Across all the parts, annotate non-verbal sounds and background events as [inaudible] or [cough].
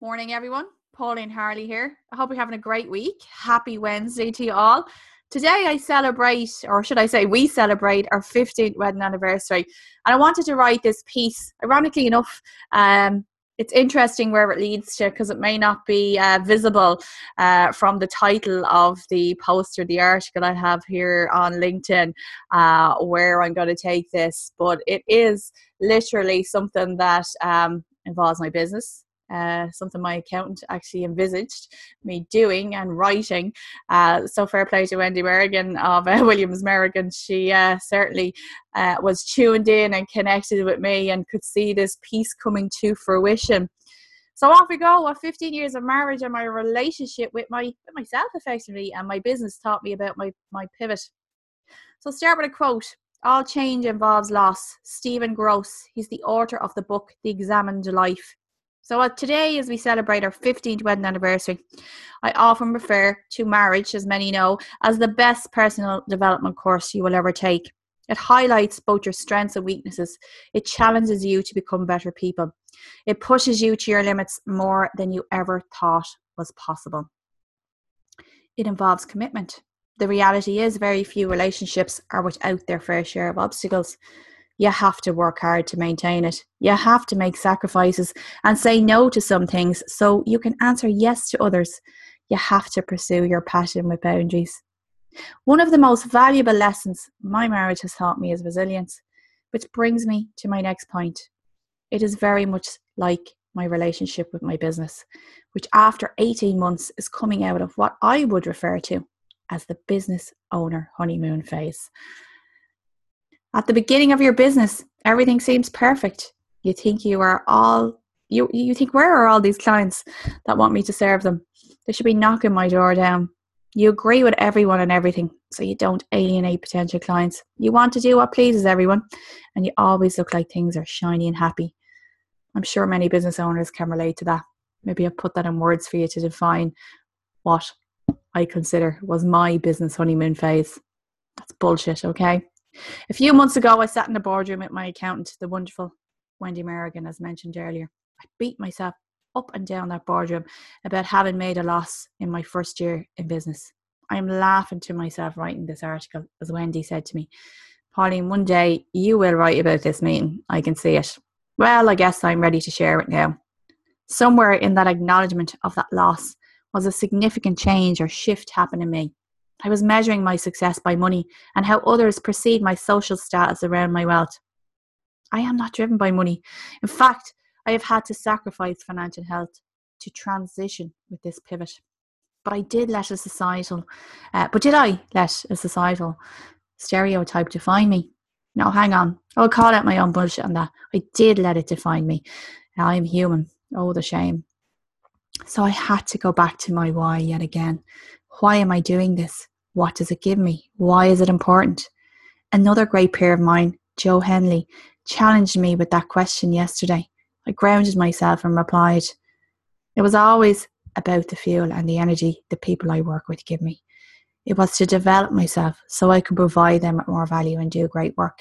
Morning, everyone. Pauline Harley here. I hope you're having a great week. Happy Wednesday to you all. Today, I celebrate, or should I say, we celebrate our 15th wedding anniversary. And I wanted to write this piece. Ironically enough, um, it's interesting where it leads to because it may not be uh, visible uh, from the title of the post or the article I have here on LinkedIn uh, where I'm going to take this, but it is literally something that um, involves my business uh, something my accountant actually envisaged me doing and writing. Uh, so fair play to Wendy Merrigan of uh, [laughs] Williams Merrigan. She uh, certainly uh, was tuned in and connected with me and could see this piece coming to fruition. So off we go. What 15 years of marriage and my relationship with my with myself effectively and my business taught me about my my pivot. So start with a quote. All change involves loss. Stephen Grosz. He's the author of the book The Examined Life. So uh, today, as we celebrate our 15th wedding anniversary, I often refer to marriage, as many know, as the best personal development course you will ever take. It highlights both your strengths and weaknesses. It challenges you to become better people. It pushes you to your limits more than you ever thought was possible. It involves commitment. The reality is, very few relationships are without their fair share of obstacles you have to work hard to maintain it. You have to make sacrifices and say no to some things so you can answer yes to others. You have to pursue your passion with boundaries. One of the most valuable lessons my marriage has taught me is resilience, which brings me to my next point. It is very much like my relationship with my business, which after 18 months is coming out of what I would refer to as the business owner honeymoon phase. At the beginning of your business, everything seems perfect. You think you are all you you think where are all these clients that want me to serve them? They should be knocking my door down. You agree with everyone and everything, so you don't alienate potential clients. You want to do what pleases everyone, and you always look like things are shiny and happy. I'm sure many business owners can relate to that. Maybe I've put that in words for you to define what I consider was my business honeymoon phase. That's bullshit, okay? A few months ago, I sat in the boardroom with my accountant, the wonderful Wendy Merrigan, as mentioned earlier. I beat myself up and down that boardroom about having made a loss in my first year in business. I am laughing to myself writing this article, as Wendy said to me. Pauline, one day you will write about this meeting. I can see it. Well, I guess I'm ready to share it now. Somewhere in that acknowledgement of that loss was a significant change or shift happening in me. I was measuring my success by money and how others perceive my social status around my wealth. I am not driven by money. In fact, I have had to sacrifice financial health to transition with this pivot. But I did let a societal, uh, but did I let a societal stereotype define me? No, hang on. I'll call out my own bullshit on that. I did let it define me. I am human. Oh, the shame. So I had to go back to my why yet again why am I doing this? What does it give me? Why is it important? Another great peer of mine, Joe Henley, challenged me with that question yesterday. I grounded myself and replied, It was always about the fuel and the energy the people I work with give me. It was to develop myself so I could provide them with more value and do great work.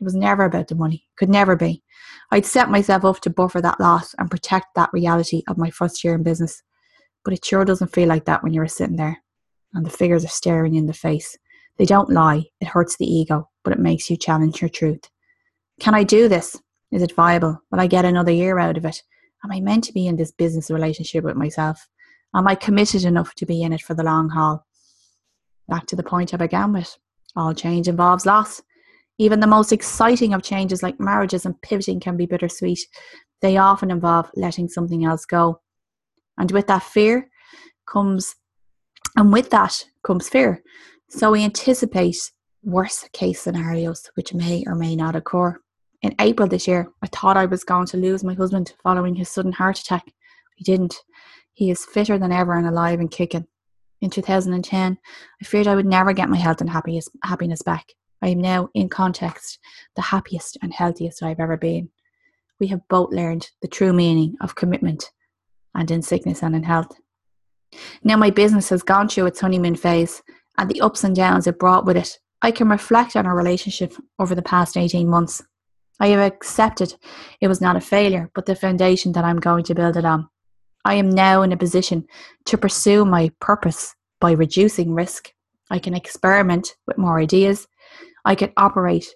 It was never about the money, could never be. I'd set myself up to buffer that loss and protect that reality of my first year in business. But it sure doesn't feel like that when you're sitting there and the figures are staring you in the face. They don't lie, it hurts the ego, but it makes you challenge your truth. Can I do this? Is it viable? Will I get another year out of it? Am I meant to be in this business relationship with myself? Am I committed enough to be in it for the long haul? Back to the point I began with all change involves loss. Even the most exciting of changes, like marriages and pivoting, can be bittersweet. They often involve letting something else go. And with that fear comes, and with that comes fear. So we anticipate worst case scenarios which may or may not occur. In April this year, I thought I was going to lose my husband following his sudden heart attack. He didn't. He is fitter than ever and alive and kicking. In 2010, I feared I would never get my health and happiness, happiness back. I am now, in context, the happiest and healthiest I've ever been. We have both learned the true meaning of commitment and in sickness and in health. Now my business has gone through its honeymoon phase and the ups and downs it brought with it. I can reflect on our relationship over the past 18 months. I have accepted it was not a failure, but the foundation that I'm going to build it on. I am now in a position to pursue my purpose by reducing risk. I can experiment with more ideas. I can operate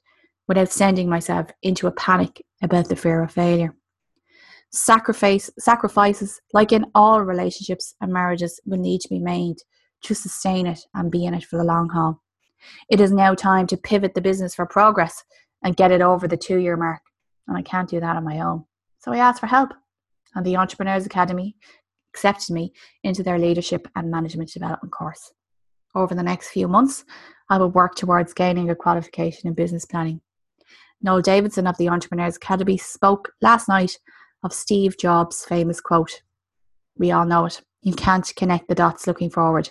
without sending myself into a panic about the fear of failure. Sacrifice, sacrifices, like in all relationships and marriages, will need to be made to sustain it and be in it for the long haul. It is now time to pivot the business for progress and get it over the two year mark. And I can't do that on my own. So I asked for help. And the Entrepreneurs Academy accepted me into their leadership and management development course. Over the next few months, I will work towards gaining a qualification in business planning. Noel Davidson of the Entrepreneurs Academy spoke last night of Steve Jobs' famous quote. We all know it. You can't connect the dots looking forward.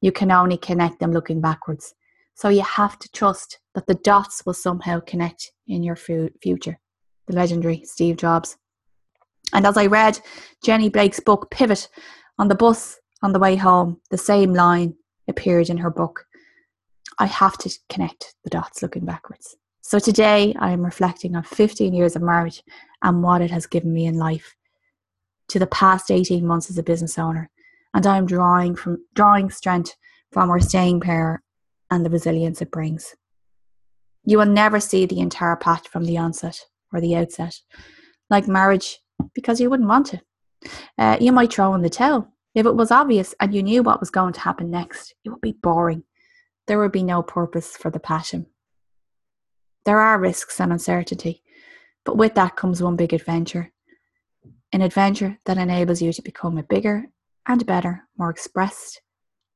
You can only connect them looking backwards. So you have to trust that the dots will somehow connect in your future. The legendary Steve Jobs. And as I read Jenny Blake's book Pivot on the bus on the way home, the same line appeared in her book. I have to connect the dots looking backwards. So today I am reflecting on 15 years of marriage and what it has given me in life to the past 18 months as a business owner. And I am drawing from drawing strength from our staying power and the resilience it brings. You will never see the entire path from the onset or the outset. Like marriage, because you wouldn't want to. Uh, you might throw in the towel. If it was obvious and you knew what was going to happen next, it would be boring. There would be no purpose for the passion. There are risks and uncertainty, but with that comes one big adventure an adventure that enables you to become a bigger and better, more expressed,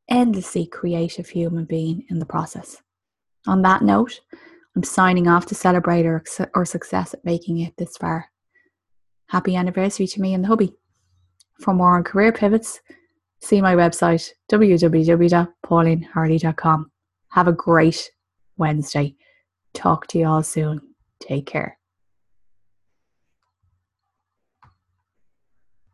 endlessly creative human being in the process. On that note, I'm signing off to celebrate our, our success at making it this far. Happy anniversary to me and the hubby. For more on career pivots, see my website www.paulineharley.com. Have a great Wednesday. Talk to you all soon. Take care.